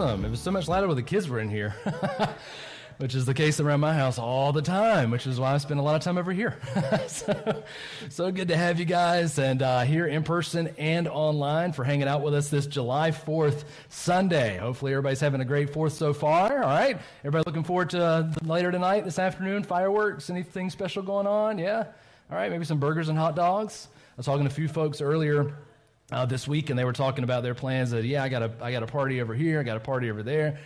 Awesome. It was so much louder when the kids were in here, which is the case around my house all the time, which is why I spend a lot of time over here. so, so good to have you guys and uh, here in person and online for hanging out with us this July 4th Sunday. Hopefully, everybody's having a great 4th so far. All right. Everybody looking forward to uh, later tonight, this afternoon, fireworks, anything special going on? Yeah. All right. Maybe some burgers and hot dogs. I was talking to a few folks earlier uh, this week, and they were talking about their plans. That yeah, I got a I got a party over here, I got a party over there,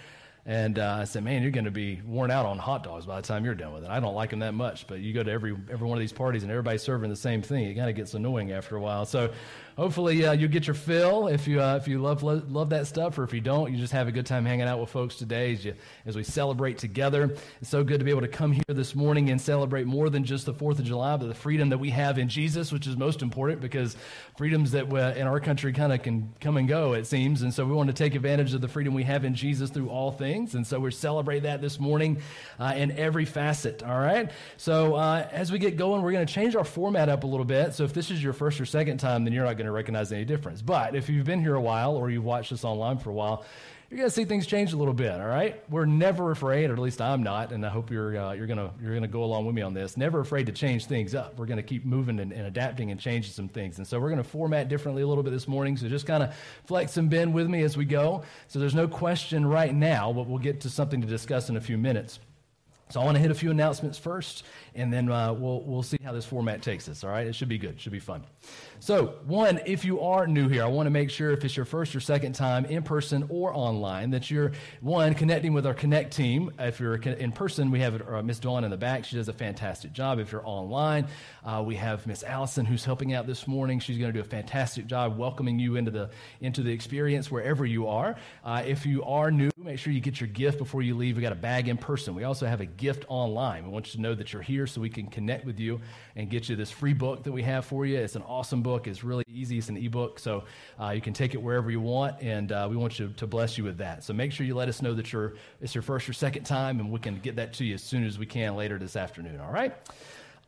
and uh, I said, man, you're going to be worn out on hot dogs by the time you're done with it. I don't like them that much, but you go to every every one of these parties, and everybody's serving the same thing. It kind of gets annoying after a while. So hopefully uh, you'll get your fill if you uh, if you love love that stuff, or if you don't, you just have a good time hanging out with folks today as, you, as we celebrate together. It's so good to be able to come here this morning and celebrate more than just the Fourth of July, but the freedom that we have in Jesus, which is most important because freedoms that in our country kind of can come and go, it seems, and so we want to take advantage of the freedom we have in Jesus through all things, and so we celebrate that this morning uh, in every facet. All right. So uh, as we get going, we're going to change our format up a little bit. So if this is your first or second time, then you're not going to recognize any difference. But if you've been here a while or you've watched this online for a while, you're going to see things change a little bit. All right, we're never afraid, or at least I'm not, and I hope you're uh, you're gonna you're gonna go along with me on this. Never afraid to change things up. We're going to keep moving and, and, adapting and changing some things, and so we're going to format differently a little bit this morning. So just kind of flex and bend with me as we go. So there's no question right now, but we'll get to something to discuss in a few minutes. So I want to hit a few announcements first, and then uh, we'll we'll see how this format takes us. All right, it should be good. It should be fun. So, one, if you are new here, I want to make sure if it's your first or second time in person or online that you're, one, connecting with our Connect team. If you're in person, we have uh, Miss Dawn in the back. She does a fantastic job. If you're online, uh, we have Miss Allison who's helping out this morning. She's going to do a fantastic job welcoming you into the, into the experience wherever you are. Uh, if you are new, make sure you get your gift before you leave. we got a bag in person. We also have a gift online. We want you to know that you're here so we can connect with you and get you this free book that we have for you. It's an awesome book. It's really easy. It's an ebook, so uh, you can take it wherever you want, and uh, we want you to bless you with that. So make sure you let us know that you're, it's your first or second time, and we can get that to you as soon as we can later this afternoon, all right?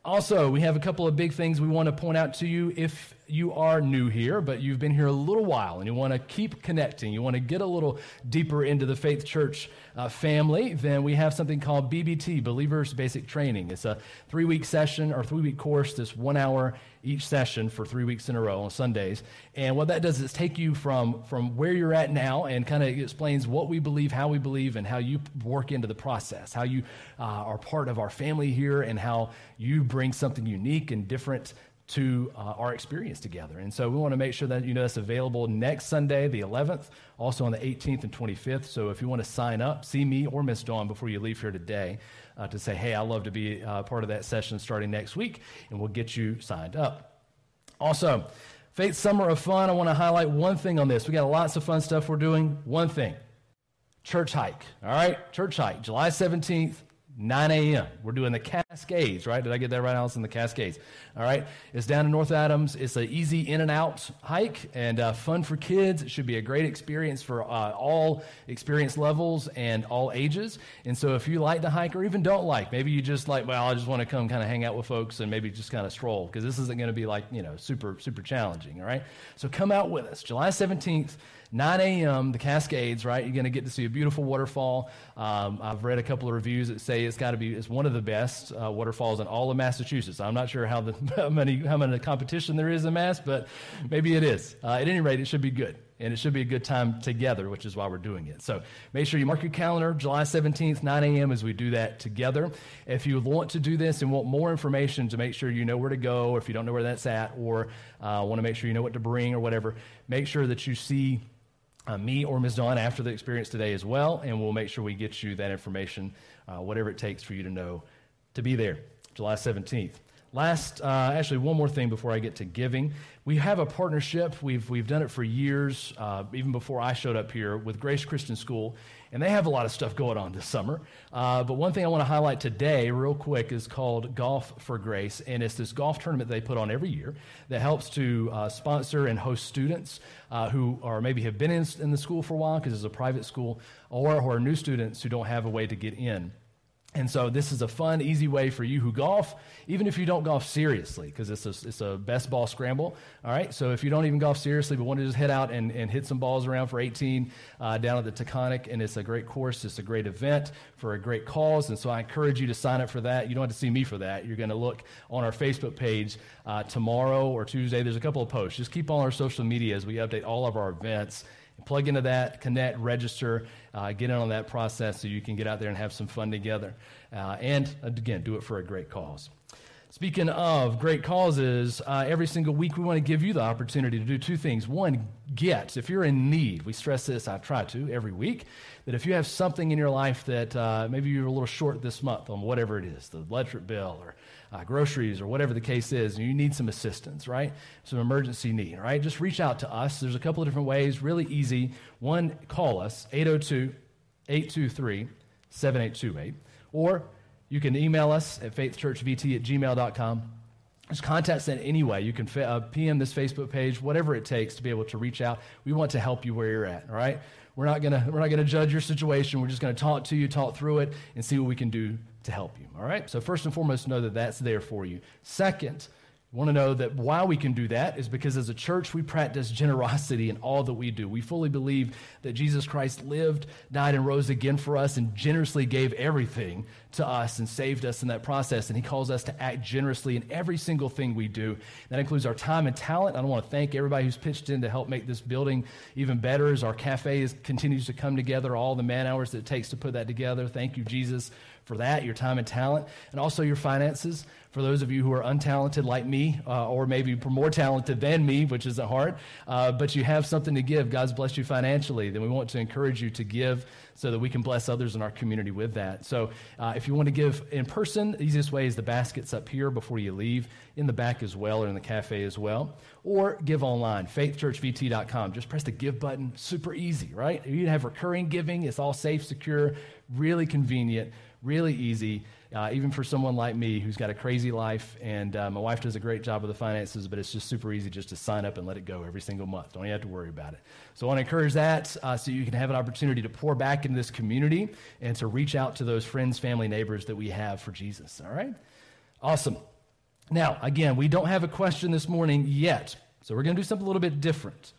Also, we have a couple of big things we want to point out to you if you are new here, but you've been here a little while and you want to keep connecting, you want to get a little deeper into the Faith Church uh, family, then we have something called BBT, Believers Basic Training. It's a three week session or three week course that's one hour each session for three weeks in a row on Sundays. And what that does is take you from, from where you're at now and kind of explains what we believe, how we believe, and how you work into the process, how you uh, are part of our family here, and how you bring something unique and different to uh, our experience together. And so we want to make sure that you know that's available next Sunday, the 11th, also on the 18th and 25th. So if you want to sign up, see me or Miss Dawn before you leave here today uh, to say, hey, i love to be uh, part of that session starting next week, and we'll get you signed up. Also, Faith Summer of Fun, I want to highlight one thing on this. We got lots of fun stuff we're doing. One thing church hike. All right, church hike, July 17th 9 a.m. We're doing the Cascades, right? Did I get that right, Allison? The Cascades. All right. It's down in North Adams. It's an easy in and out hike and uh, fun for kids. It should be a great experience for uh, all experience levels and all ages. And so if you like to hike or even don't like, maybe you just like, well, I just want to come kind of hang out with folks and maybe just kind of stroll because this isn't going to be like, you know, super, super challenging. All right. So come out with us. July 17th. 9 a.m., the Cascades, right? You're going to get to see a beautiful waterfall. Um, I've read a couple of reviews that say it's got to be it's one of the best uh, waterfalls in all of Massachusetts. I'm not sure how, the, how many how many competition there is in Mass, but maybe it is. Uh, at any rate, it should be good. And it should be a good time together, which is why we're doing it. So make sure you mark your calendar, July 17th, 9 a.m., as we do that together. If you want to do this and want more information to make sure you know where to go, or if you don't know where that's at, or uh, want to make sure you know what to bring or whatever, make sure that you see uh, me or Ms. Dawn after the experience today as well, and we'll make sure we get you that information, uh, whatever it takes for you to know to be there, July 17th. Last, uh, actually, one more thing before I get to giving. We have a partnership. We've, we've done it for years, uh, even before I showed up here, with Grace Christian School. And they have a lot of stuff going on this summer. Uh, but one thing I want to highlight today, real quick, is called Golf for Grace. And it's this golf tournament they put on every year that helps to uh, sponsor and host students uh, who are maybe have been in, in the school for a while because it's a private school, or who are new students who don't have a way to get in. And so this is a fun, easy way for you who golf, even if you don't golf seriously, because it's a, it's a best ball scramble. All right, so if you don't even golf seriously, but want to just head out and, and hit some balls around for 18 uh, down at the Taconic, and it's a great course, it's a great event for a great cause, and so I encourage you to sign up for that. You don't have to see me for that. You're going to look on our Facebook page uh, tomorrow or Tuesday. There's a couple of posts. Just keep on our social media as we update all of our events plug into that, connect, register, uh, get in on that process so you can get out there and have some fun together. Uh, and again, do it for a great cause. Speaking of great causes, uh, every single week we want to give you the opportunity to do two things. One, get. If you're in need, we stress this, I try to every week, that if you have something in your life that uh, maybe you're a little short this month on whatever it is, the electric bill or uh, groceries or whatever the case is, and you need some assistance, right? Some emergency need, right? Just reach out to us. There's a couple of different ways, really easy. One, call us, 802 823 7828, or you can email us at faithchurchvt at gmail.com. Just contact us in any way. You can uh, PM this Facebook page, whatever it takes to be able to reach out. We want to help you where you're at, all right? We're not gonna we're not gonna judge your situation. We're just gonna talk to you, talk through it, and see what we can do to help you. All right. So first and foremost, know that that's there for you. Second, want to know that why we can do that is because as a church, we practice generosity in all that we do. We fully believe that Jesus Christ lived, died, and rose again for us and generously gave everything to us and saved us in that process. And he calls us to act generously in every single thing we do. That includes our time and talent. I want to thank everybody who's pitched in to help make this building even better as our cafe is, continues to come together, all the man hours that it takes to put that together. Thank you, Jesus, for that, your time and talent, and also your finances. For those of you who are untalented like me, uh, or maybe more talented than me, which isn't hard, uh, but you have something to give, God's blessed you financially, then we want to encourage you to give so that we can bless others in our community with that. So uh, if you want to give in person, the easiest way is the baskets up here before you leave, in the back as well, or in the cafe as well. Or give online, faithchurchvt.com. Just press the give button. Super easy, right? You have recurring giving, it's all safe, secure, really convenient really easy, uh, even for someone like me who's got a crazy life. And uh, my wife does a great job with the finances, but it's just super easy just to sign up and let it go every single month. Don't even have to worry about it. So I want to encourage that uh, so you can have an opportunity to pour back into this community and to reach out to those friends, family, neighbors that we have for Jesus. All right? Awesome. Now, again, we don't have a question this morning yet. So we're going to do something a little bit different.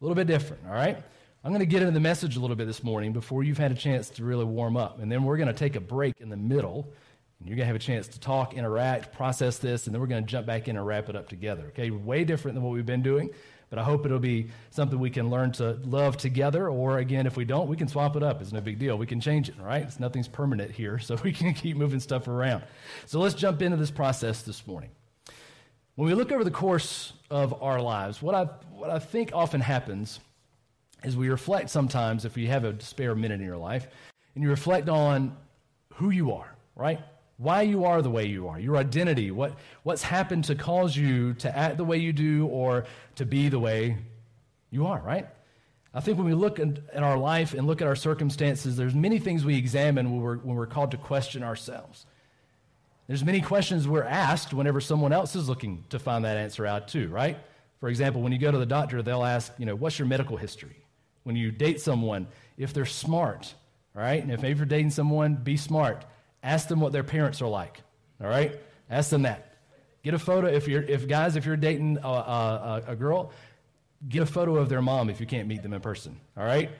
A little bit different, all right? I'm going to get into the message a little bit this morning before you've had a chance to really warm up. And then we're going to take a break in the middle. And you're going to have a chance to talk, interact, process this, and then we're going to jump back in and wrap it up together. Okay? Way different than what we've been doing, but I hope it'll be something we can learn to love together. Or again, if we don't, we can swap it up. It's no big deal. We can change it, right? It's, nothing's permanent here, so we can keep moving stuff around. So let's jump into this process this morning. When we look over the course of our lives, what I, what I think often happens as we reflect sometimes, if you have a spare minute in your life, and you reflect on who you are, right? Why you are the way you are, your identity, what, what's happened to cause you to act the way you do or to be the way you are, right? I think when we look at our life and look at our circumstances, there's many things we examine when we're, when we're called to question ourselves. There's many questions we're asked whenever someone else is looking to find that answer out too, right? For example, when you go to the doctor, they'll ask, you know, what's your medical history? When you date someone, if they're smart, all right? And if you're dating someone, be smart. Ask them what their parents are like, all right? Ask them that. Get a photo. If you're, if guys, if you're dating a, a, a girl, get a photo of their mom if you can't meet them in person, all right?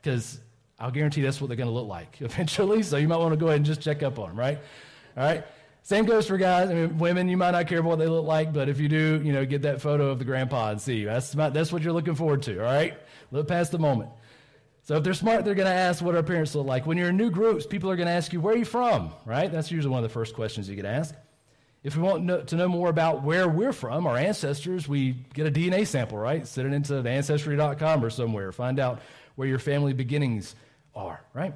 Because I'll guarantee that's what they're going to look like eventually. So you might want to go ahead and just check up on them, right? All right. Same goes for guys. I mean, women, you might not care about what they look like, but if you do, you know, get that photo of the grandpa and see. That's, that's what you're looking forward to, all right? Look past the moment. So if they're smart, they're going to ask what our parents look like. When you're in new groups, people are going to ask you, where are you from, right? That's usually one of the first questions you get asked. If we want to know more about where we're from, our ancestors, we get a DNA sample, right? Send it into ancestry.com or somewhere. Find out where your family beginnings are, right?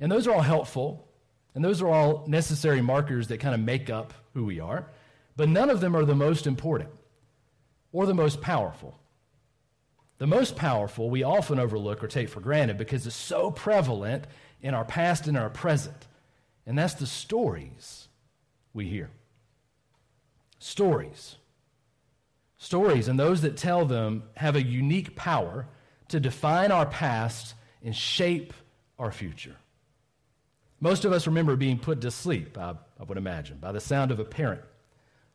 And those are all helpful and those are all necessary markers that kind of make up who we are, but none of them are the most important or the most powerful. The most powerful we often overlook or take for granted because it's so prevalent in our past and our present, and that's the stories we hear. Stories. Stories, and those that tell them have a unique power to define our past and shape our future. Most of us remember being put to sleep, I, I would imagine, by the sound of a parent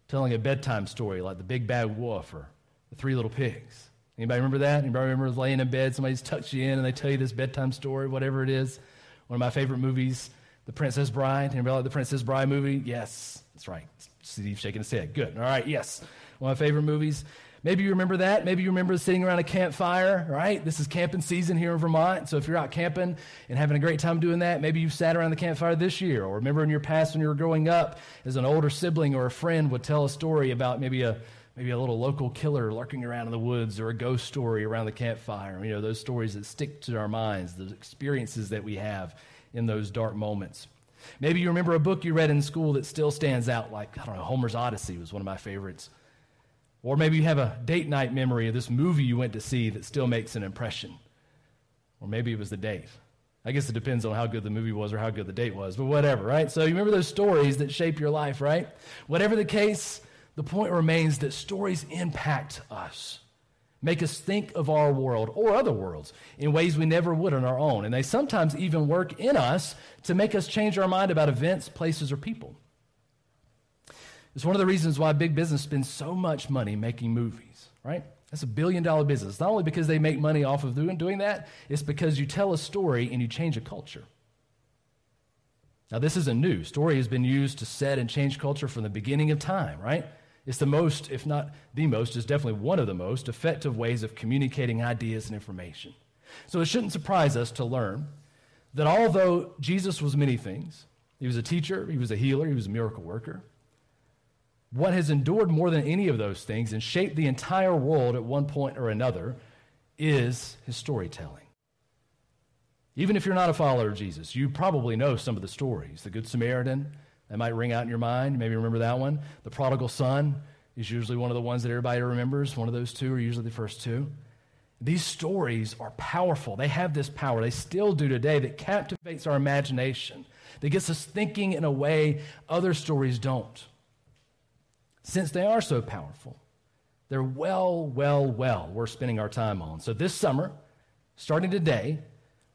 telling a bedtime story like The Big Bad Wolf or The Three Little Pigs. Anybody remember that? Anybody remember laying in bed, somebody's tucks you in and they tell you this bedtime story, whatever it is? One of my favorite movies, The Princess Bride. Anybody like The Princess Bride movie? Yes, that's right. Steve shaking his head. Good. All right, yes. One of my favorite movies. Maybe you remember that. Maybe you remember sitting around a campfire, right? This is camping season here in Vermont. So if you're out camping and having a great time doing that, maybe you've sat around the campfire this year. Or remember in your past when you were growing up, as an older sibling or a friend would tell a story about maybe a maybe a little local killer lurking around in the woods or a ghost story around the campfire. You know, those stories that stick to our minds, the experiences that we have in those dark moments. Maybe you remember a book you read in school that still stands out, like, I don't know, Homer's Odyssey was one of my favorites. Or maybe you have a date night memory of this movie you went to see that still makes an impression. Or maybe it was the date. I guess it depends on how good the movie was or how good the date was, but whatever, right? So you remember those stories that shape your life, right? Whatever the case, the point remains that stories impact us, make us think of our world or other worlds in ways we never would on our own. And they sometimes even work in us to make us change our mind about events, places, or people. It's one of the reasons why big business spends so much money making movies, right? That's a billion dollar business. Not only because they make money off of doing, that, it's because you tell a story and you change a culture. Now, this isn't new. Story has been used to set and change culture from the beginning of time, right? It's the most, if not the most, is definitely one of the most effective ways of communicating ideas and information. So it shouldn't surprise us to learn that although Jesus was many things, he was a teacher, he was a healer, he was a miracle worker, what has endured more than any of those things and shaped the entire world at one point or another is his storytelling. Even if you're not a follower of Jesus, you probably know some of the stories. The Good Samaritan, that might ring out in your mind. Maybe remember that one. The prodigal son is usually one of the ones that everybody remembers. One of those two are usually the first two. These stories are powerful. They have this power. They still do today that captivates our imagination, that gets us thinking in a way other stories don't. Since they are so powerful, they're well, well, well worth spending our time on. So this summer, starting today,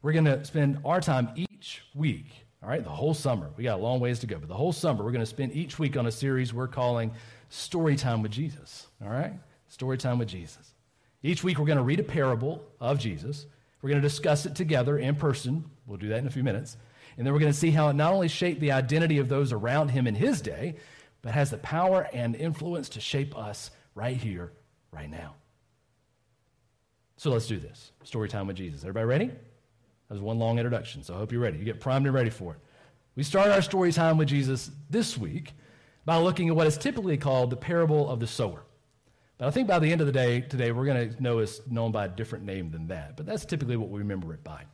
we're going to spend our time each week, all right, the whole summer. We got a long ways to go, but the whole summer, we're going to spend each week on a series we're calling Story Time with Jesus, all right? Story Time with Jesus. Each week, we're going to read a parable of Jesus. We're going to discuss it together in person. We'll do that in a few minutes. And then we're going to see how it not only shaped the identity of those around him in his day, but has the power and influence to shape us right here, right now. So let's do this. Story time with Jesus. Everybody ready? That was one long introduction, so I hope you're ready. You get primed and ready for it. We start our story time with Jesus this week by looking at what is typically called the parable of the sower. But I think by the end of the day today, we're going to know it's known by a different name than that. But that's typically what we remember it by.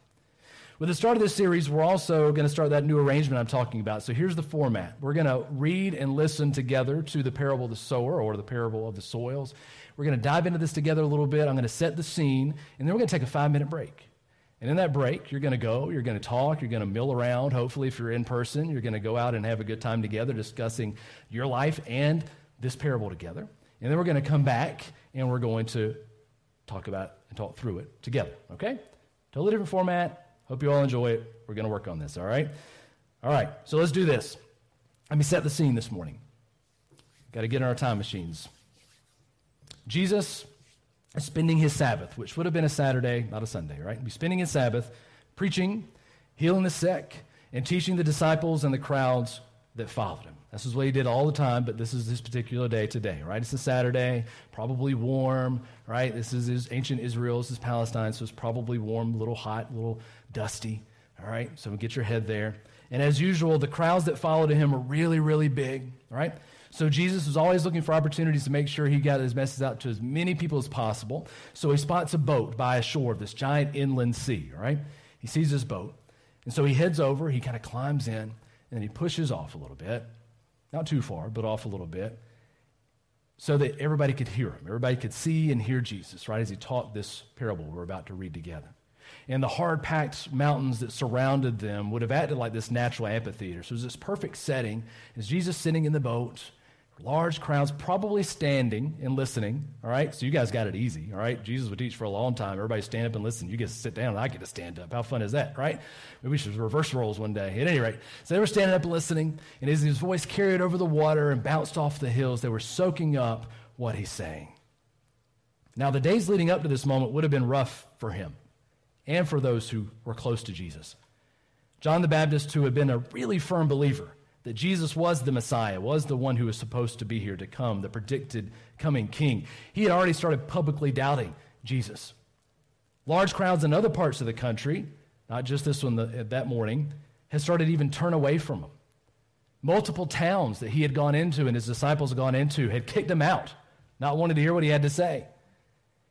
With the start of this series, we're also going to start that new arrangement I'm talking about. So here's the format. We're going to read and listen together to the parable of the sower or the parable of the soils. We're going to dive into this together a little bit. I'm going to set the scene, and then we're going to take a five minute break. And in that break, you're going to go, you're going to talk, you're going to mill around. Hopefully, if you're in person, you're going to go out and have a good time together discussing your life and this parable together. And then we're going to come back and we're going to talk about and talk through it together, okay? Totally different format, Hope you all enjoy it. We're going to work on this, all right? All right, so let's do this. Let me set the scene this morning. Got to get in our time machines. Jesus is spending his Sabbath, which would have been a Saturday, not a Sunday, right? He's spending his Sabbath preaching, healing the sick, and teaching the disciples and the crowds that followed him. This is what he did all the time, but this is this particular day today, right? It's a Saturday, probably warm, right? This is ancient Israel, this is Palestine, so it's probably warm, a little hot, a little dusty, all right? So get your head there. And as usual, the crowds that followed him were really, really big, right? So Jesus was always looking for opportunities to make sure he got his message out to as many people as possible. So he spots a boat by a shore of this giant inland sea, All right, He sees this boat. And so he heads over, he kind of climbs in, and then he pushes off a little bit. Not too far, but off a little bit. So that everybody could hear him. Everybody could see and hear Jesus, right, as he taught this parable we're about to read together. And the hard packed mountains that surrounded them would have acted like this natural amphitheater. So it was this perfect setting Is Jesus sitting in the boat. Large crowds probably standing and listening. All right, so you guys got it easy. All right, Jesus would teach for a long time. Everybody stand up and listen. You get to sit down, I get to stand up. How fun is that, right? Maybe we should reverse roles one day. At any rate, so they were standing up and listening, and as his voice carried over the water and bounced off the hills, they were soaking up what he's saying. Now, the days leading up to this moment would have been rough for him and for those who were close to Jesus. John the Baptist, who had been a really firm believer that Jesus was the Messiah, was the one who was supposed to be here to come, the predicted coming king, he had already started publicly doubting Jesus. Large crowds in other parts of the country, not just this one the, that morning, had started even turn away from him. Multiple towns that he had gone into and his disciples had gone into had kicked him out, not wanting to hear what he had to say.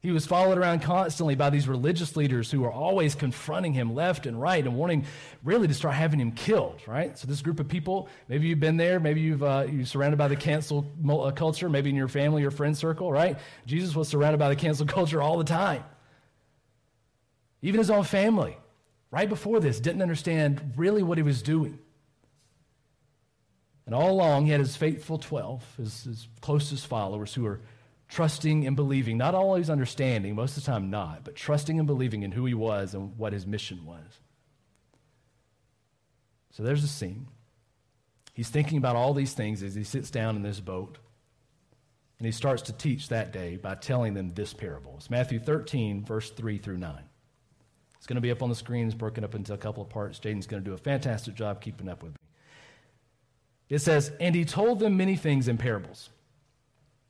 He was followed around constantly by these religious leaders who were always confronting him left and right and wanting really to start having him killed, right? So, this group of people, maybe you've been there, maybe you've, uh, you're surrounded by the cancel uh, culture, maybe in your family or friend circle, right? Jesus was surrounded by the cancel culture all the time. Even his own family, right before this, didn't understand really what he was doing. And all along, he had his faithful 12, his, his closest followers who were trusting and believing, not always understanding, most of the time not, but trusting and believing in who he was and what his mission was. So there's a scene. He's thinking about all these things as he sits down in this boat. And he starts to teach that day by telling them this parable. It's Matthew 13, verse 3 through 9. It's going to be up on the screen. It's broken up into a couple of parts. Jaden's going to do a fantastic job keeping up with me. It says, And he told them many things in parables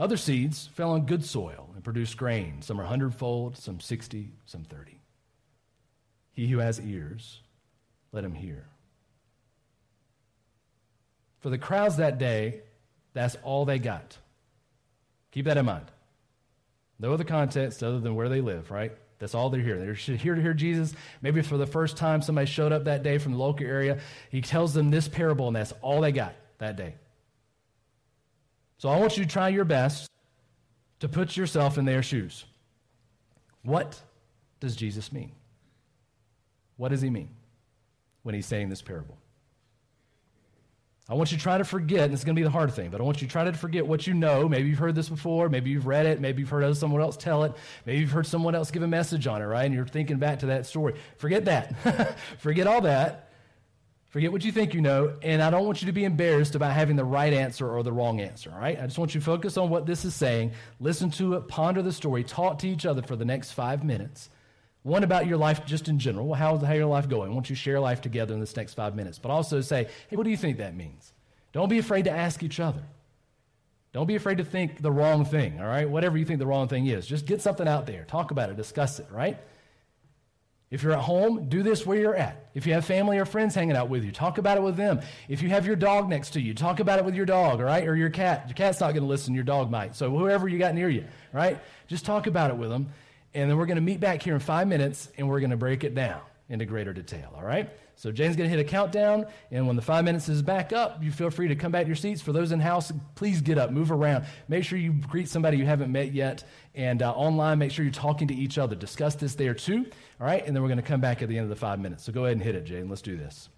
Other seeds fell on good soil and produced grain. Some are hundredfold, some sixty, some thirty. He who has ears, let him hear. For the crowds that day, that's all they got. Keep that in mind. No other context other than where they live, right? That's all they're here. They're here to hear Jesus. Maybe for the first time, somebody showed up that day from the local area. He tells them this parable, and that's all they got that day. So I want you to try your best to put yourself in their shoes. What does Jesus mean? What does he mean when he's saying this parable? I want you to try to forget, and it's going to be the hard thing, but I want you to try to forget what you know. Maybe you've heard this before. Maybe you've read it. Maybe you've heard someone else tell it. Maybe you've heard someone else give a message on it, right? And you're thinking back to that story. Forget that. forget all that. Forget what you think you know, and I don't want you to be embarrassed about having the right answer or the wrong answer, all right? I just want you to focus on what this is saying, listen to it, ponder the story, talk to each other for the next five minutes. One about your life just in general. How's how your life going? I want you to share life together in this next five minutes. But also say, hey, what do you think that means? Don't be afraid to ask each other. Don't be afraid to think the wrong thing, all right? Whatever you think the wrong thing is. Just get something out there. Talk about it, discuss it, right? If you're at home, do this where you're at. If you have family or friends hanging out with you, talk about it with them. If you have your dog next to you, talk about it with your dog, all right? Or your cat. Your cat's not going to listen, your dog might. So whoever you got near you, right? Just talk about it with them. And then we're going to meet back here in five minutes and we're going to break it down into greater detail, all right? So Jane's going to hit a countdown, and when the five minutes is back up, you feel free to come back to your seats. For those in house, please get up, move around. Make sure you greet somebody you haven't met yet, and uh, online, make sure you're talking to each other. Discuss this there too, all right? And then we're going to come back at the end of the five minutes. So go ahead and hit it, Jane. Let's do this.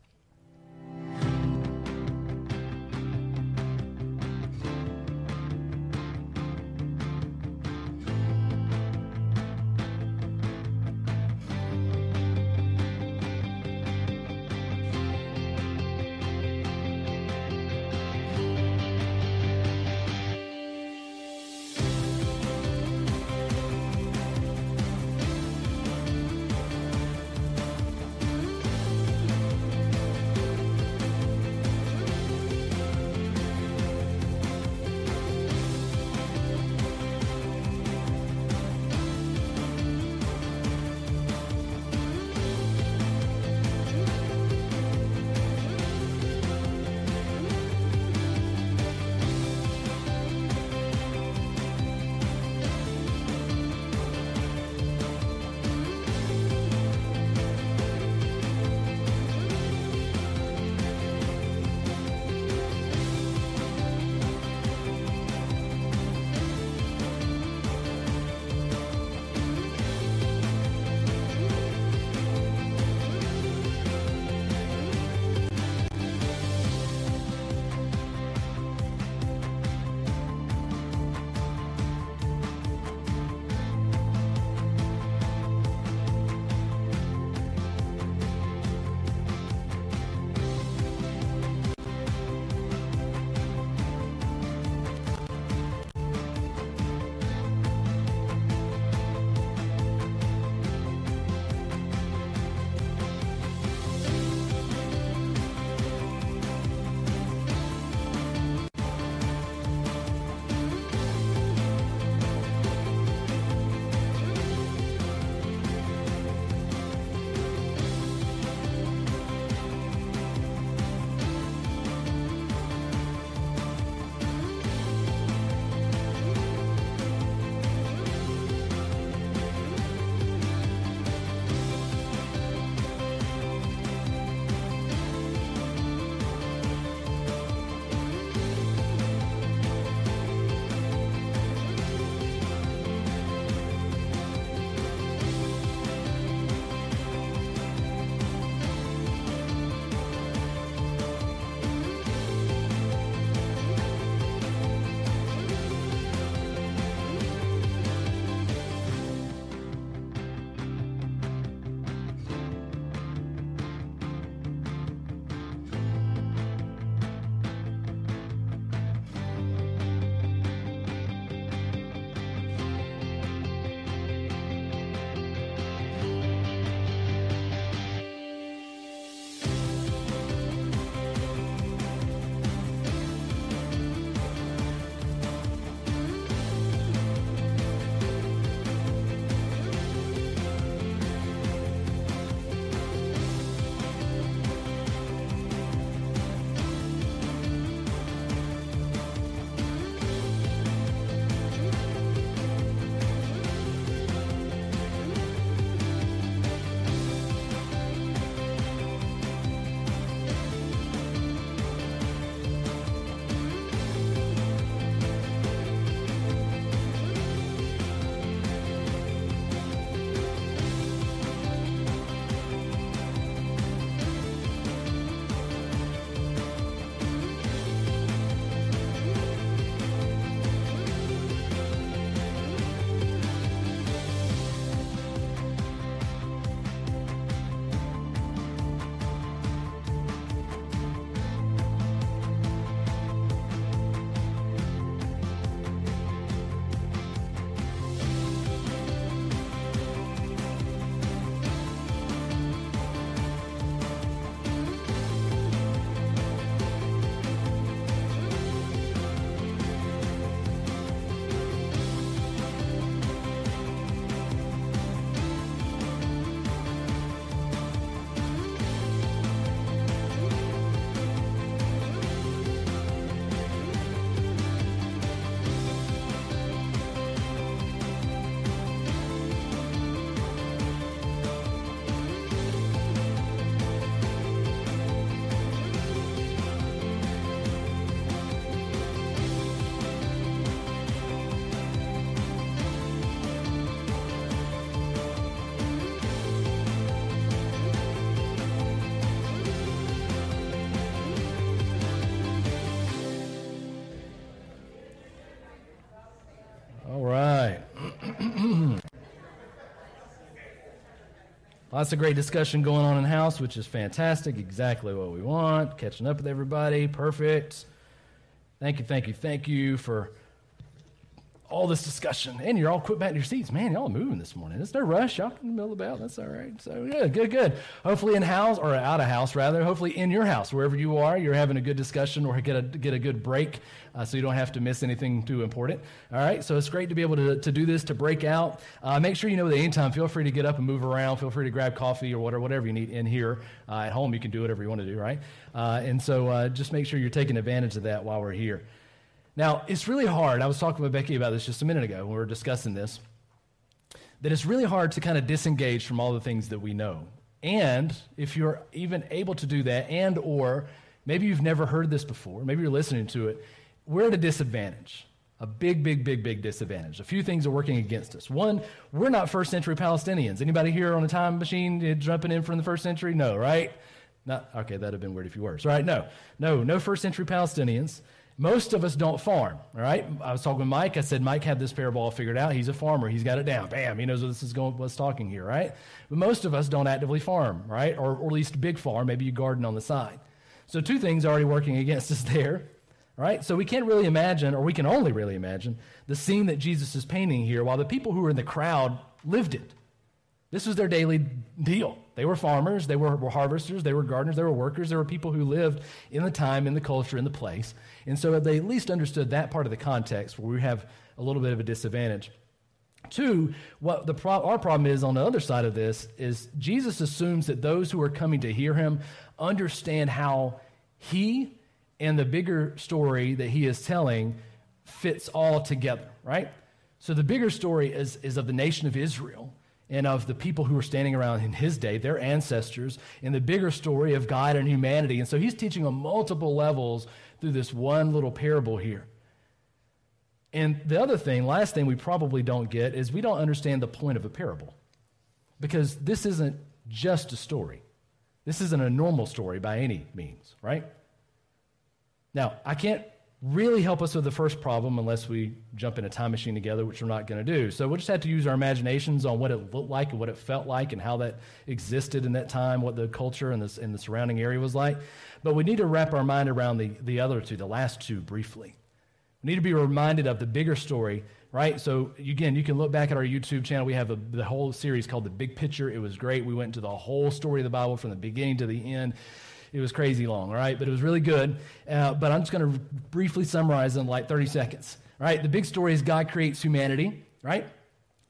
Lots of great discussion going on in house, which is fantastic. Exactly what we want. Catching up with everybody. Perfect. Thank you, thank you, thank you for all this discussion. And you're all quit back in your seats. Man, y'all are moving this morning. There's no rush. Y'all can mill about. That's all right. So, good, good, good. Hopefully in house, or out of house, rather. Hopefully in your house, wherever you are, you're having a good discussion or get a, get a good break uh, so you don't have to miss anything too important. All right. So it's great to be able to, to do this, to break out. Uh, make sure you know that anytime, feel free to get up and move around. Feel free to grab coffee or whatever, whatever you need in here. Uh, at home, you can do whatever you want to do, right? Uh, and so uh, just make sure you're taking advantage of that while we're here. Now, it's really hard. I was talking with Becky about this just a minute ago when we were discussing this. That it's really hard to kind of disengage from all the things that we know. And if you're even able to do that, and or maybe you've never heard this before, maybe you're listening to it, we're at a disadvantage. A big, big, big, big disadvantage. A few things are working against us. One, we're not first century Palestinians. Anybody here on a time machine jumping in from the first century? No, right? Not okay, that'd have been weird if you were. So, right? No. No, no first century Palestinians. Most of us don't farm, right? I was talking with Mike. I said, Mike had this parable all figured out. He's a farmer. He's got it down. Bam. He knows what this is going, what's talking here, right? But most of us don't actively farm, right? Or, or at least big farm. Maybe you garden on the side. So two things already working against us there, right? So we can't really imagine, or we can only really imagine, the scene that Jesus is painting here while the people who were in the crowd lived it. This was their daily deal. They were farmers, they were, were, harvesters, they were gardeners, they were workers, they were people who lived in the time, in the culture, in the place. And so they at least understood that part of the context where we have a little bit of a disadvantage. Two, what the pro- our problem is on the other side of this is Jesus assumes that those who are coming to hear him understand how he and the bigger story that he is telling fits all together, right? So the bigger story is, is of the nation of Israel and of the people who were standing around in his day, their ancestors, in the bigger story of God and humanity. And so he's teaching on multiple levels through this one little parable here. And the other thing, last thing we probably don't get is we don't understand the point of a parable. Because this isn't just a story. This isn't a normal story by any means, right? Now, I can't really help us with the first problem unless we jump in a time machine together, which we're not going to do. So we'll just have to use our imaginations on what it looked like and what it felt like and how that existed in that time, what the culture and, this, and the surrounding area was like. But we need to wrap our mind around the, the other two, the last two, briefly. We need to be reminded of the bigger story, right? So, again, you can look back at our YouTube channel. We have a, the whole series called The Big Picture. It was great. We went into the whole story of the Bible from the beginning to the end. It was crazy long, all right? But it was really good. Uh, but I'm just going to briefly summarize in like 30 seconds. All right, the big story is God creates humanity, right?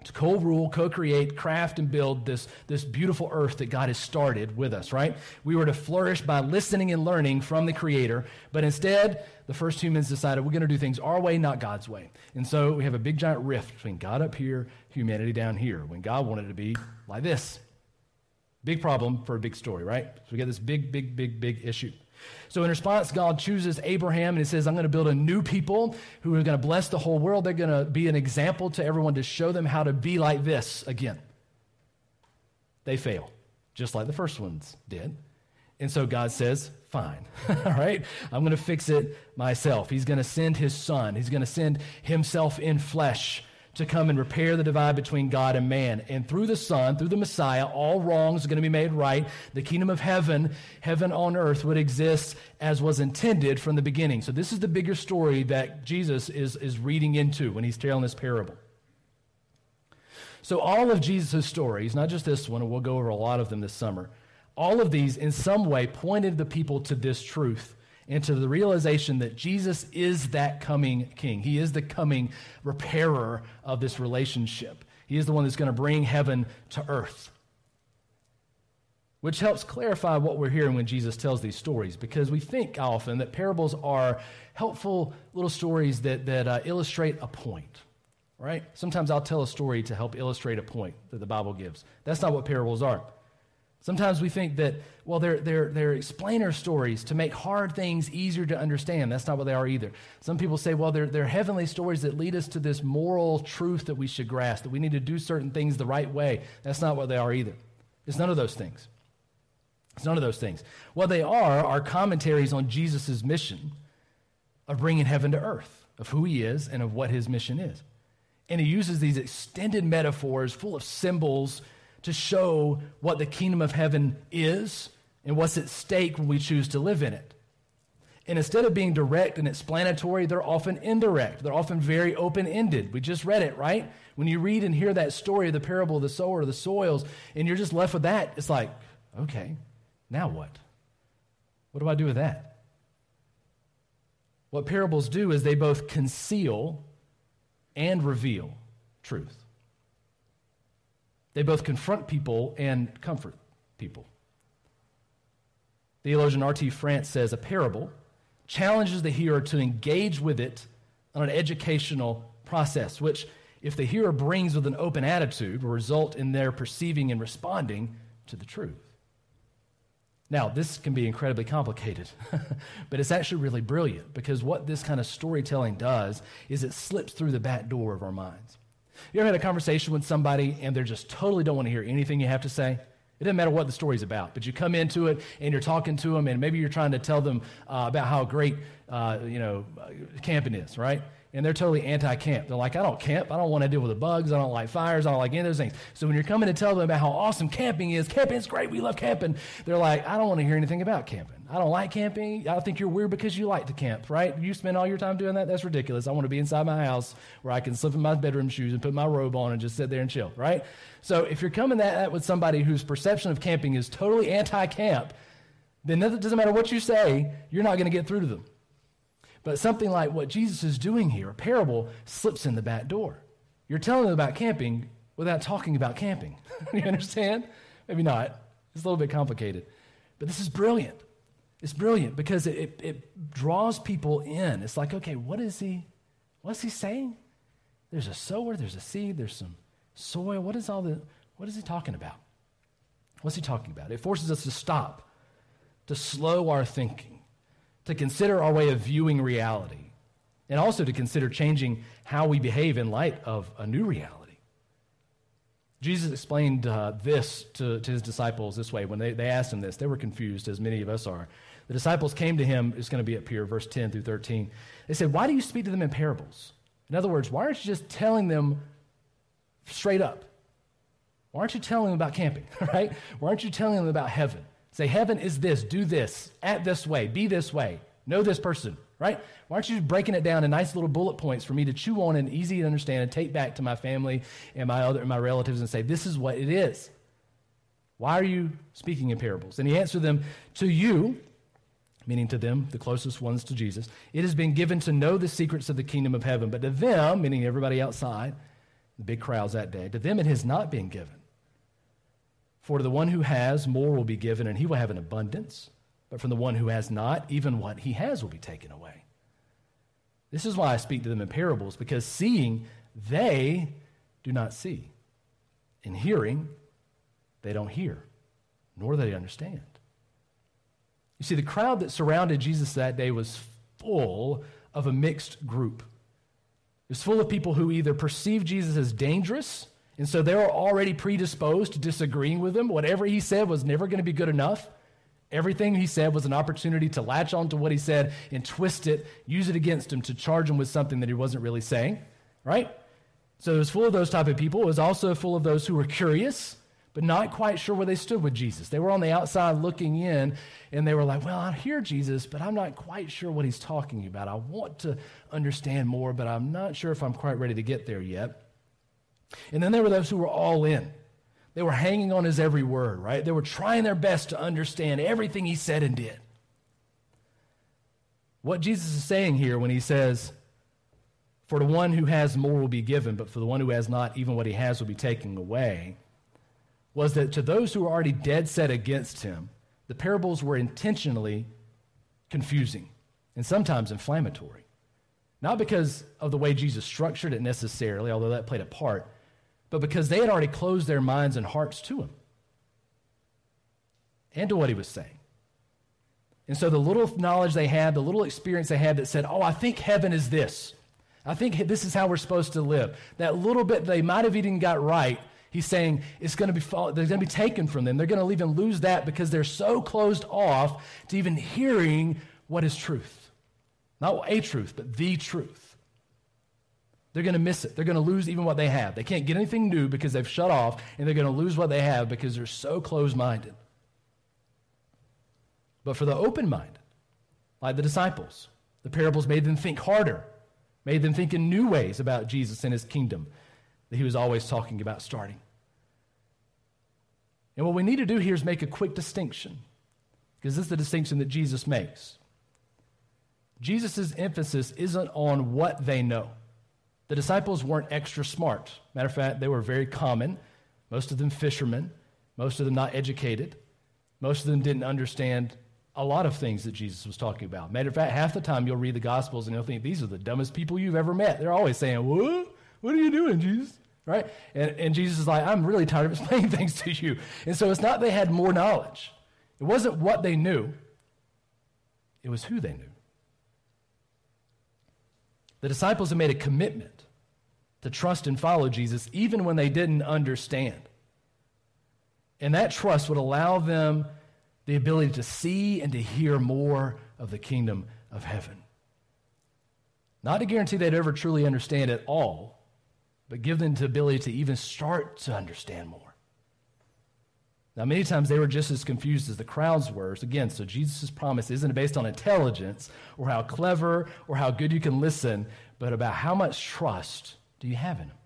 To co rule, co create, craft, and build this, this beautiful earth that God has started with us, right? We were to flourish by listening and learning from the Creator, but instead, the first humans decided we're going to do things our way, not God's way. And so we have a big giant rift between God up here, humanity down here, when God wanted to be like this. Big problem for a big story, right? So we got this big, big, big, big issue. So in response, God chooses Abraham and he says, I'm going to build a new people who are going to bless the whole world. They're going to be an example to everyone to show them how to be like this again. They fail, just like the first ones did. And so God says, Fine, all right, I'm going to fix it myself. He's going to send his son, he's going to send himself in flesh to come and repair the divide between God and man. And through the Son, through the Messiah, all wrongs are going to be made right. The kingdom of heaven, heaven on earth, would exist as was intended from the beginning. So, this is the bigger story that Jesus is, is reading into when he's telling this parable. So, all of Jesus' stories, not just this one, we'll go over a lot of them this summer, all of these in some way pointed the people to this truth into the realization that Jesus is that coming king. He is the coming repairer of this relationship. He is the one that's going to bring heaven to earth. Which helps clarify what we're hearing when Jesus tells these stories, because we think often that parables are helpful little stories that, that uh, illustrate a point, right? Sometimes I'll tell a story to help illustrate a point that the Bible gives. That's not what parables are. Sometimes we think that, well, they're, they're, they're explainer stories to make hard things easier to understand. That's not what they are either. Some people say, well, they're, they're heavenly stories that lead us to this moral truth that we should grasp, that we need to do certain things the right way. That's not what they are either. It's none of those things. It's none of those things. What they are are commentaries on Jesus' mission of bringing heaven to earth, of who he is and of what his mission is. And he uses these extended metaphors full of symbols to show what the kingdom of heaven is and what's at stake when we choose to live in it. And instead of being direct and explanatory, they're often indirect. They're often very open ended. We just read it, right? When you read and hear that story of the parable of the sower the soils, and you're just left with that, it's like, okay, now what? What do I do with that? What parables do is they both conceal and reveal truth. They both confront people and comfort people. Theologian R.T. France says a parable challenges the hearer to engage with it on an educational process, which, if the hearer brings with an open attitude, will result in their perceiving and responding to the truth. Now, this can be incredibly complicated, but it's actually really brilliant because what this kind of storytelling does is it slips through the back door of our minds. You ever had a conversation with somebody and they just totally don't want to hear anything you have to say? It doesn't matter what the story's about, but you come into it and you're talking to them, and maybe you're trying to tell them uh, about how great, uh, you know, camping is, right? And they're totally anti-camp. They're like, I don't camp. I don't want to deal with the bugs. I don't like fires. I don't like any of those things. So when you're coming to tell them about how awesome camping is, camping is great. We love camping. They're like, I don't want to hear anything about camping. I don't like camping. I think you're weird because you like to camp, right? You spend all your time doing that. That's ridiculous. I want to be inside my house where I can slip in my bedroom shoes and put my robe on and just sit there and chill, right? So if you're coming at that with somebody whose perception of camping is totally anti-camp, then it doesn't matter what you say, you're not going to get through to them. But something like what Jesus is doing here, a parable, slips in the back door. You're telling them about camping without talking about camping. you understand? Maybe not. It's a little bit complicated. But this is brilliant. It's brilliant because it, it, it draws people in. It's like, okay, what is he, what's he saying? There's a sower, there's a seed, there's some soil. What is all the, what is he talking about? What's he talking about? It forces us to stop, to slow our thinking to consider our way of viewing reality, and also to consider changing how we behave in light of a new reality. Jesus explained uh, this to, to, his disciples this way. When they, they asked him this, they were confused, as many of us are. The disciples came to him, it's going to be up here, verse 10 through 13. They said, Why do you speak to them in parables? In other words, why aren't you just telling them straight up? Why aren't you telling them about camping, right? Why aren't you telling them about heaven? Say, heaven is this, do this, act this way, be this way, know this person, right? Why aren't you breaking it down in nice little bullet points for me to chew on and easy to understand and take back to my family and my other and my relatives and say, this is what it is? Why are you speaking in parables? And he answered them, To you, meaning to them, the closest ones to Jesus, it has been given to know the secrets of the kingdom of heaven. But to them, meaning everybody outside, the big crowds that day, to them it has not been given. For to the one who has, more will be given, and he will have an abundance. But from the one who has not, even what he has will be taken away. This is why I speak to them in parables, because seeing, they do not see. In hearing, they don't hear, nor do they understand. You see, the crowd that surrounded Jesus that day was full of a mixed group. It was full of people who either perceived Jesus as dangerous and so they were already predisposed to disagreeing with him. Whatever he said was never going to be good enough. Everything he said was an opportunity to latch onto what he said and twist it, use it against him to charge him with something that he wasn't really saying, right? So it was full of those type of people. It was also full of those who were curious, but not quite sure where they stood with Jesus. They were on the outside looking in, and they were like, Well, I hear Jesus, but I'm not quite sure what he's talking about. I want to understand more, but I'm not sure if I'm quite ready to get there yet. And then there were those who were all in. They were hanging on his every word, right? They were trying their best to understand everything he said and did. What Jesus is saying here when he says, For the one who has more will be given, but for the one who has not, even what he has will be taken away, was that to those who were already dead set against him, the parables were intentionally confusing and sometimes inflammatory. Not because of the way Jesus structured it necessarily, although that played a part, but because they had already closed their minds and hearts to him and to what he was saying. And so the little knowledge they had, the little experience they had that said, Oh, I think heaven is this. I think this is how we're supposed to live. That little bit they might have even got right, he's saying it's going to be they're going to be taken from them. They're going to even lose that because they're so closed off to even hearing what is truth. Not a truth, but the truth. They're going to miss it. They're going to lose even what they have. They can't get anything new because they've shut off, and they're going to lose what they have because they're so close minded. But for the open minded, like the disciples, the parables made them think harder, made them think in new ways about Jesus and his kingdom that he was always talking about starting. And what we need to do here is make a quick distinction, because this is the distinction that Jesus makes. Jesus' emphasis isn't on what they know. The disciples weren't extra smart. Matter of fact, they were very common, most of them fishermen, most of them not educated, most of them didn't understand a lot of things that Jesus was talking about. Matter of fact, half the time you'll read the Gospels and you'll think these are the dumbest people you've ever met. They're always saying, What? What are you doing, Jesus? Right? And, and Jesus is like, I'm really tired of explaining things to you. And so it's not they had more knowledge, it wasn't what they knew, it was who they knew. The disciples had made a commitment to trust and follow Jesus even when they didn't understand. And that trust would allow them the ability to see and to hear more of the kingdom of heaven. Not to guarantee they'd ever truly understand it all, but give them the ability to even start to understand more. Now, many times they were just as confused as the crowds were. Again, so Jesus' promise isn't based on intelligence or how clever or how good you can listen, but about how much trust do you have in him?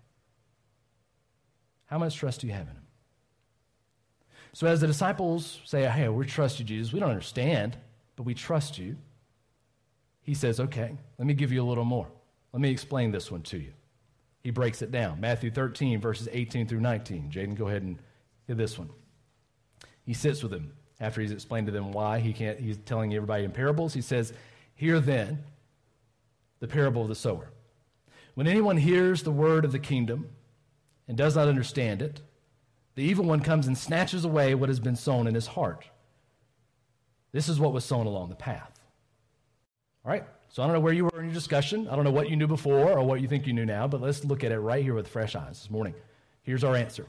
How much trust do you have in him? So as the disciples say, Hey, we trust you, Jesus, we don't understand, but we trust you, he says, Okay, let me give you a little more. Let me explain this one to you. He breaks it down. Matthew 13, verses 18 through 19. Jaden, go ahead and get this one. He sits with them after he's explained to them why he can't, he's telling everybody in parables. He says, Hear then the parable of the sower. When anyone hears the word of the kingdom and does not understand it, the evil one comes and snatches away what has been sown in his heart. This is what was sown along the path. All right, so I don't know where you were in your discussion. I don't know what you knew before or what you think you knew now, but let's look at it right here with fresh eyes this morning. Here's our answer.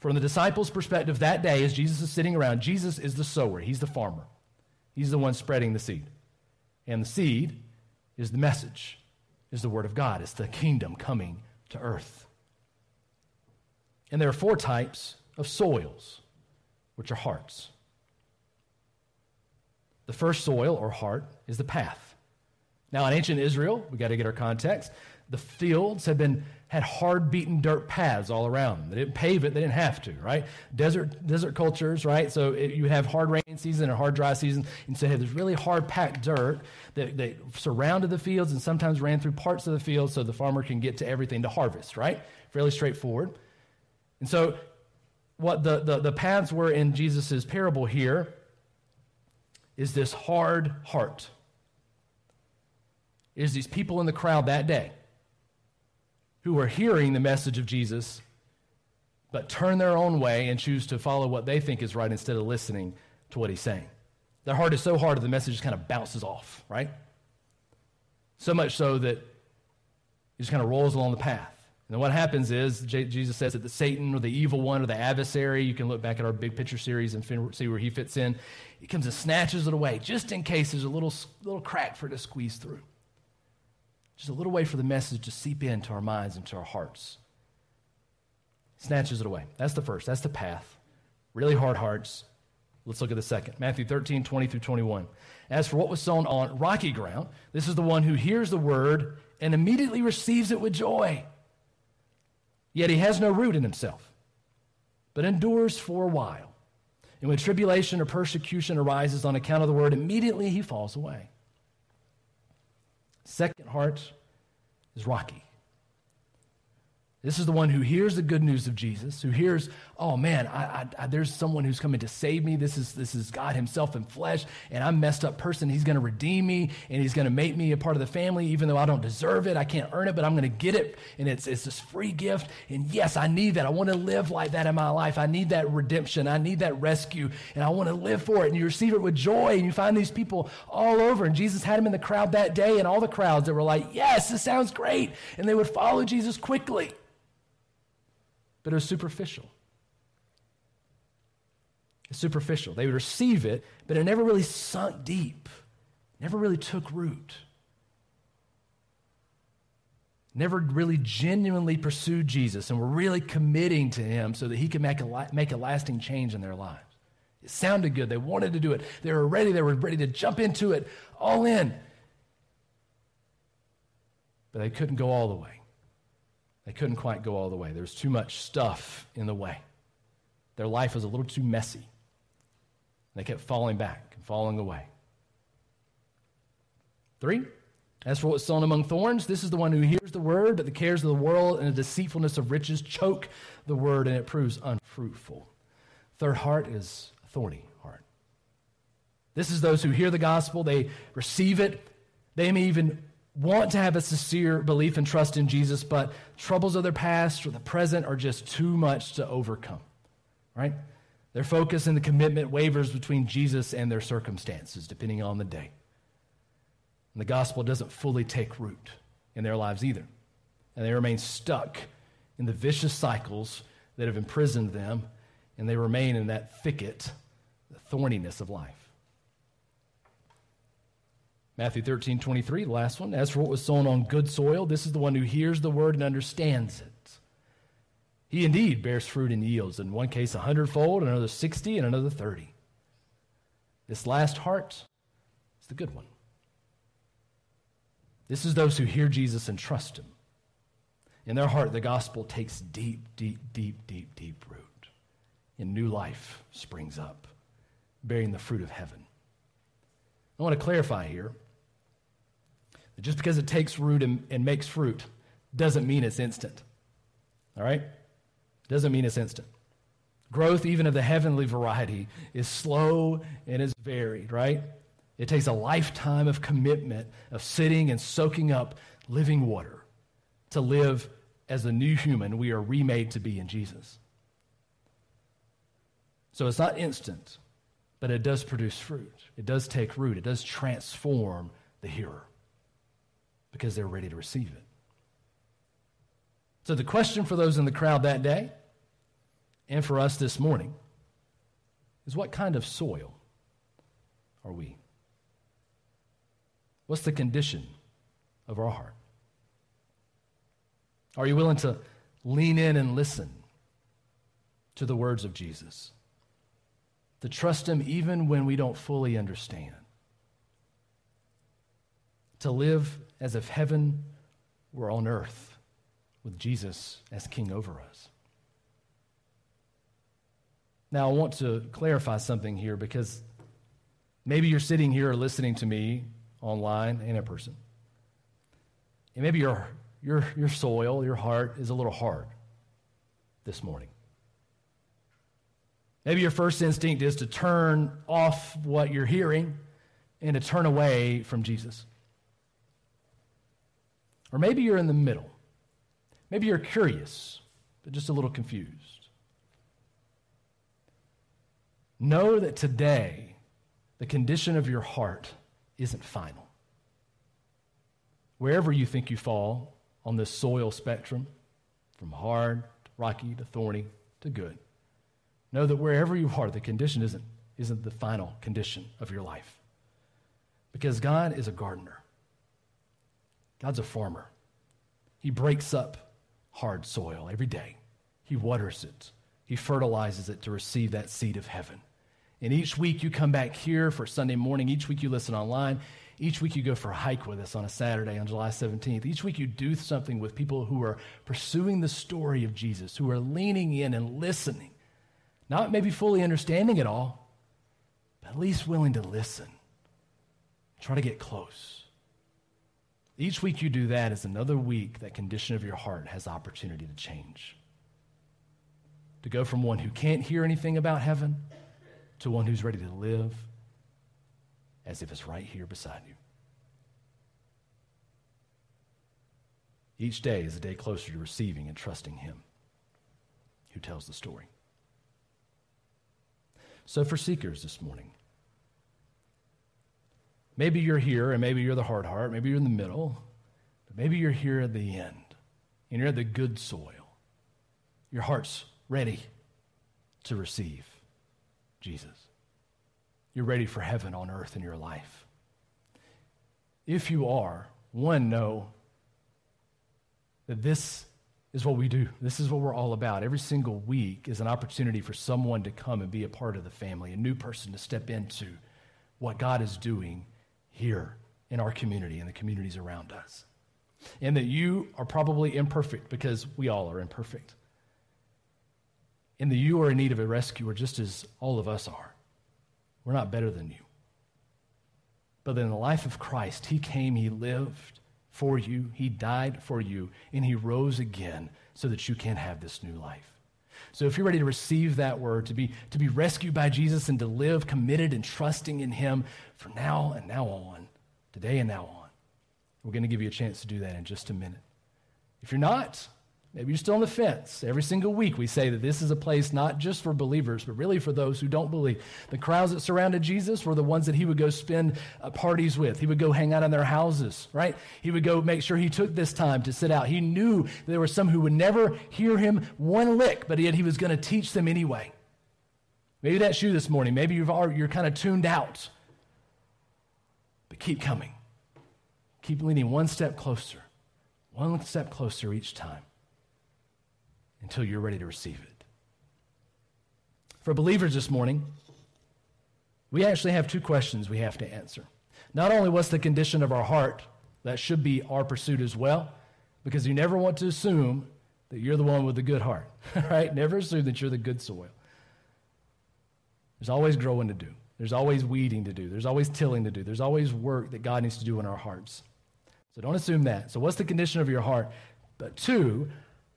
From the disciples' perspective, that day, as Jesus is sitting around, Jesus is the sower, he's the farmer, he's the one spreading the seed. And the seed is the message, is the word of God, it's the kingdom coming to earth. And there are four types of soils, which are hearts. The first soil or heart is the path. Now, in ancient Israel, we got to get our context. The fields had been had hard beaten dirt paths all around them. They didn't pave it; they didn't have to, right? Desert desert cultures, right? So it, you have hard rain season and hard dry season, and so you have this really hard packed dirt that, that surrounded the fields and sometimes ran through parts of the field, so the farmer can get to everything to harvest, right? Fairly straightforward. And so, what the, the, the paths were in Jesus' parable here is this hard heart. Is these people in the crowd that day who are hearing the message of Jesus, but turn their own way and choose to follow what they think is right instead of listening to what he's saying. Their heart is so hard that the message just kind of bounces off, right? So much so that it just kind of rolls along the path. And what happens is, Jesus says that the Satan or the evil one or the adversary, you can look back at our big picture series and see where he fits in, he comes and snatches it away just in case there's a little, little crack for it to squeeze through. Just a little way for the message to seep into our minds and to our hearts. Snatches it away. That's the first. That's the path. Really hard hearts. Let's look at the second. Matthew 13, 20 through 21. As for what was sown on rocky ground, this is the one who hears the word and immediately receives it with joy. Yet he has no root in himself, but endures for a while. And when tribulation or persecution arises on account of the word, immediately he falls away. Second heart is rocky. This is the one who hears the good news of Jesus, who hears, oh man, I, I, I, there's someone who's coming to save me. This is, this is God Himself in flesh, and I'm messed up person. He's going to redeem me, and He's going to make me a part of the family, even though I don't deserve it. I can't earn it, but I'm going to get it, and it's, it's this free gift. And yes, I need that. I want to live like that in my life. I need that redemption. I need that rescue, and I want to live for it. And you receive it with joy, and you find these people all over. And Jesus had them in the crowd that day, and all the crowds that were like, yes, this sounds great. And they would follow Jesus quickly but it was superficial. It's superficial. They would receive it, but it never really sunk deep, never really took root. never really genuinely pursued Jesus and were really committing to him so that he could make a, make a lasting change in their lives. It sounded good. They wanted to do it. They were ready. They were ready to jump into it, all in. But they couldn't go all the way. They couldn't quite go all the way. There was too much stuff in the way. Their life was a little too messy. They kept falling back and falling away. Three, as for what's sown among thorns, this is the one who hears the word, but the cares of the world and the deceitfulness of riches choke the word, and it proves unfruitful. Third heart is a thorny heart. This is those who hear the gospel, they receive it, they may even want to have a sincere belief and trust in Jesus, but troubles of their past or the present are just too much to overcome. Right? Their focus and the commitment wavers between Jesus and their circumstances, depending on the day. And the gospel doesn't fully take root in their lives either. And they remain stuck in the vicious cycles that have imprisoned them, and they remain in that thicket, the thorniness of life. Matthew 13, 23, the last one. As for what was sown on good soil, this is the one who hears the word and understands it. He indeed bears fruit and yields, in one case a hundredfold, another 60, and another 30. This last heart is the good one. This is those who hear Jesus and trust him. In their heart, the gospel takes deep, deep, deep, deep, deep root. And new life springs up, bearing the fruit of heaven. I want to clarify here just because it takes root and, and makes fruit doesn't mean it's instant. All right? Doesn't mean it's instant. Growth, even of the heavenly variety, is slow and is varied, right? It takes a lifetime of commitment of sitting and soaking up living water to live as the new human we are remade to be in Jesus. So it's not instant, but it does produce fruit. It does take root. It does transform the hearer because they're ready to receive it. So the question for those in the crowd that day and for us this morning is what kind of soil are we? What's the condition of our heart? Are you willing to lean in and listen to the words of Jesus? To trust Him even when we don't fully understand? To live as if heaven were on earth with Jesus as King over us? Now, I want to clarify something here because maybe you're sitting here listening to me online and in person. And maybe your, your, your soil, your heart is a little hard this morning. Maybe your first instinct is to turn off what you're hearing and to turn away from Jesus. Or maybe you're in the middle. Maybe you're curious, but just a little confused. Know that today, the condition of your heart isn't final. Wherever you think you fall on this soil spectrum, from hard to rocky to thorny to good, know that wherever you are, the condition isn't, isn't the final condition of your life. Because God is a gardener, God's a farmer. He breaks up hard soil every day, He waters it, He fertilizes it to receive that seed of heaven. And each week you come back here for Sunday morning. Each week you listen online. Each week you go for a hike with us on a Saturday on July 17th. Each week you do something with people who are pursuing the story of Jesus, who are leaning in and listening. Not maybe fully understanding it all, but at least willing to listen. Try to get close. Each week you do that is another week that condition of your heart has opportunity to change. To go from one who can't hear anything about heaven to one who's ready to live as if it's right here beside you. Each day is a day closer to receiving and trusting Him who tells the story. So, for seekers this morning, maybe you're here and maybe you're the hard heart, maybe you're in the middle, but maybe you're here at the end and you're the good soil. Your heart's ready to receive. Jesus. You're ready for heaven on earth in your life. If you are, one, know that this is what we do. This is what we're all about. Every single week is an opportunity for someone to come and be a part of the family, a new person to step into what God is doing here in our community and the communities around us. And that you are probably imperfect because we all are imperfect. And that you are in need of a rescuer just as all of us are. We're not better than you. But in the life of Christ, He came, He lived for you, He died for you, and He rose again so that you can have this new life. So if you're ready to receive that word, to be, to be rescued by Jesus and to live committed and trusting in Him for now and now on, today and now on, we're going to give you a chance to do that in just a minute. If you're not, maybe you're still on the fence. Every single week we say that this is a place not just for believers, but really for those who don't believe. The crowds that surrounded Jesus were the ones that he would go spend uh, parties with. He would go hang out in their houses, right? He would go make sure he took this time to sit out. He knew there were some who would never hear him one lick, but yet he was going to teach them anyway. Maybe that's you this morning. Maybe you've already, you're kind of tuned out. But keep coming. Keep leaning one step closer, one step closer each time until you're ready to receive it. For believers this morning, we actually have two questions we have to answer. Not only what's the condition of our heart, that should be our pursuit as well, because you never want to assume that you're the one with the good heart, right? Never assume that you're the good soil. There's always growing to do. There's always weeding to do. There's always tilling to do. There's always work that God needs to do in our hearts. So don't assume that. So, what's the condition of your heart? But two,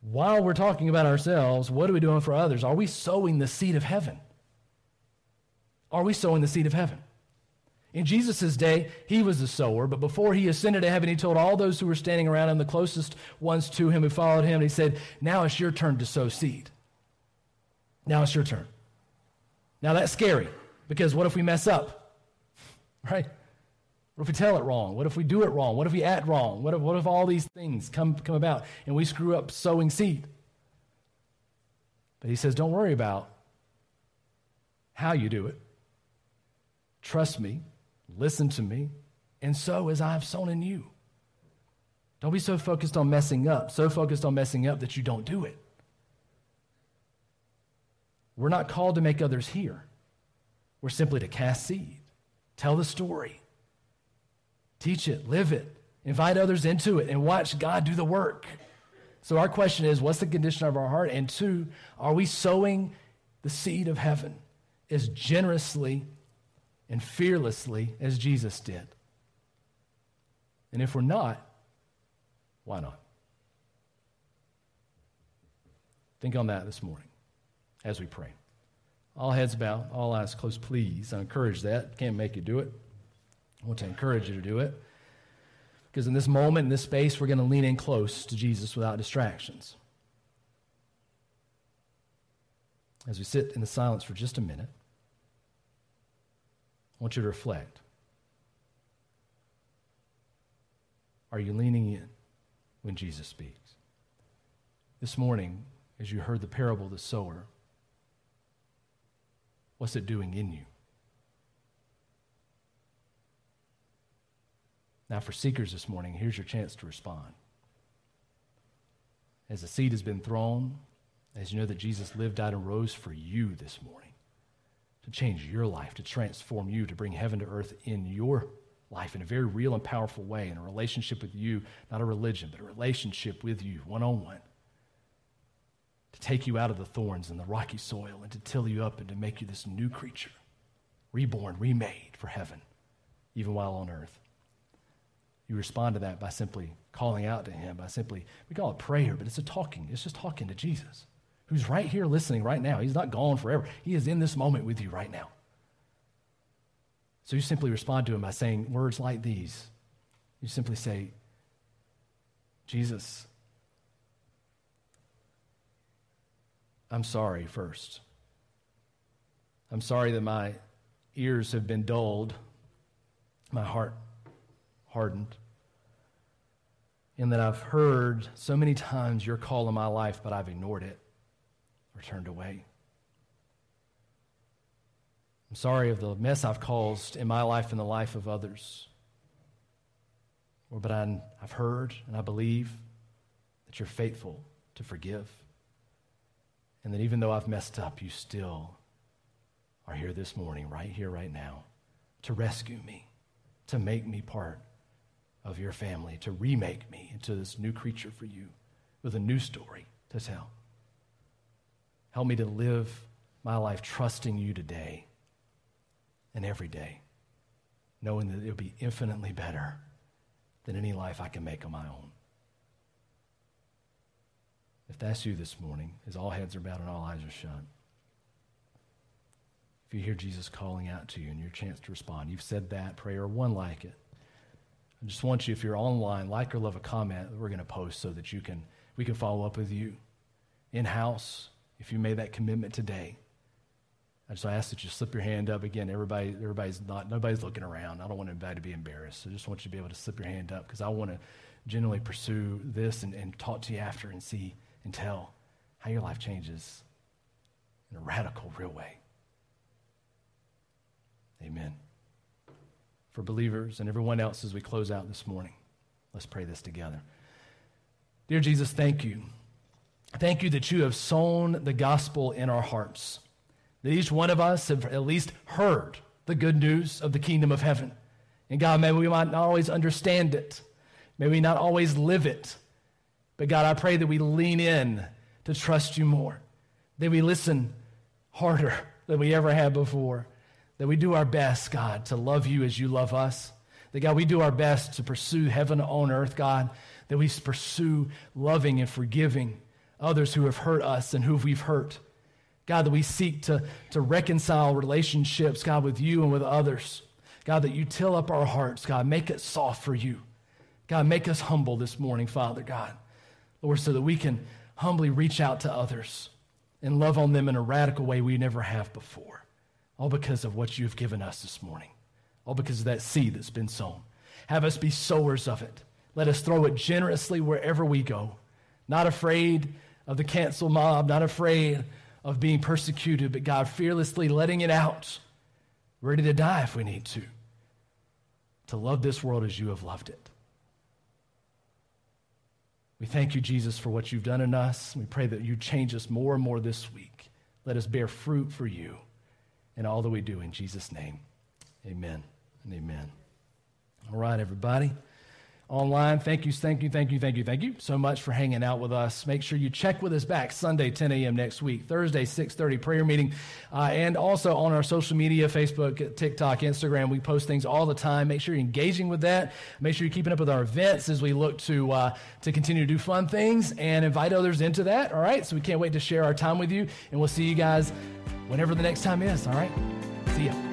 while we're talking about ourselves, what are we doing for others? Are we sowing the seed of heaven? Are we sowing the seed of heaven? In Jesus' day, he was the sower, but before he ascended to heaven, he told all those who were standing around him, the closest ones to him who followed him, he said, Now it's your turn to sow seed. Now it's your turn. Now that's scary because what if we mess up? Right? What if we tell it wrong? What if we do it wrong? What if we act wrong? What if, what if all these things come, come about and we screw up sowing seed? But he says, don't worry about how you do it. Trust me, listen to me, and sow as I have sown in you. Don't be so focused on messing up, so focused on messing up that you don't do it. We're not called to make others hear. We're simply to cast seed, tell the story, Teach it, live it, invite others into it, and watch God do the work. So, our question is what's the condition of our heart? And two, are we sowing the seed of heaven as generously and fearlessly as Jesus did? And if we're not, why not? Think on that this morning as we pray. All heads bowed, all eyes closed, please. I encourage that. Can't make you do it. I want to encourage you to do it. Because in this moment, in this space, we're going to lean in close to Jesus without distractions. As we sit in the silence for just a minute, I want you to reflect. Are you leaning in when Jesus speaks? This morning, as you heard the parable of the sower, what's it doing in you? Now, for seekers this morning, here's your chance to respond. As the seed has been thrown, as you know that Jesus lived, died, and rose for you this morning, to change your life, to transform you, to bring heaven to earth in your life in a very real and powerful way, in a relationship with you, not a religion, but a relationship with you, one on one. To take you out of the thorns and the rocky soil and to till you up and to make you this new creature, reborn, remade for heaven, even while on earth. You respond to that by simply calling out to him, by simply, we call it prayer, but it's a talking. It's just talking to Jesus, who's right here listening right now. He's not gone forever. He is in this moment with you right now. So you simply respond to him by saying words like these. You simply say, Jesus, I'm sorry first. I'm sorry that my ears have been dulled, my heart hardened. And that I've heard so many times your call in my life, but I've ignored it or turned away. I'm sorry of the mess I've caused in my life and the life of others. But I, I've heard and I believe that you're faithful to forgive. And that even though I've messed up, you still are here this morning, right here, right now, to rescue me, to make me part of your family, to remake me into this new creature for you with a new story to tell. Help me to live my life trusting you today and every day, knowing that it'll be infinitely better than any life I can make on my own. If that's you this morning, as all heads are bowed and all eyes are shut, if you hear Jesus calling out to you and your chance to respond, you've said that prayer, one like it. I just want you, if you're online, like or love a comment that we're going to post so that you can we can follow up with you in house if you made that commitment today. I just ask that you slip your hand up again. Everybody, everybody's not nobody's looking around. I don't want anybody to be embarrassed. I just want you to be able to slip your hand up because I want to genuinely pursue this and, and talk to you after and see and tell how your life changes in a radical, real way. Amen. For believers and everyone else as we close out this morning, let's pray this together. Dear Jesus, thank you. Thank you that you have sown the gospel in our hearts, that each one of us have at least heard the good news of the kingdom of heaven. And God, may we might not always understand it, may we not always live it, but God, I pray that we lean in to trust you more, that we listen harder than we ever have before, that we do our best, God, to love you as you love us, that God, we do our best to pursue heaven on earth, God, that we pursue loving and forgiving others who have hurt us and who we've hurt. God, that we seek to, to reconcile relationships, God, with you and with others. God, that you till up our hearts, God, make it soft for you. God, make us humble this morning, Father God. Lord, so that we can humbly reach out to others and love on them in a radical way we never have before. All because of what you've given us this morning. All because of that seed that's been sown. Have us be sowers of it. Let us throw it generously wherever we go. Not afraid of the cancel mob, not afraid of being persecuted, but God, fearlessly letting it out, ready to die if we need to, to love this world as you have loved it. We thank you, Jesus, for what you've done in us. We pray that you change us more and more this week. Let us bear fruit for you in all that we do. In Jesus' name, amen and amen. All right, everybody online. Thank you, thank you, thank you, thank you, thank you so much for hanging out with us. Make sure you check with us back Sunday, 10 a.m. next week, Thursday, 6:30 prayer meeting, uh, and also on our social media, Facebook, TikTok, Instagram. We post things all the time. Make sure you're engaging with that. Make sure you're keeping up with our events as we look to uh, to continue to do fun things and invite others into that. All right, so we can't wait to share our time with you, and we'll see you guys whenever the next time is. All right, see ya.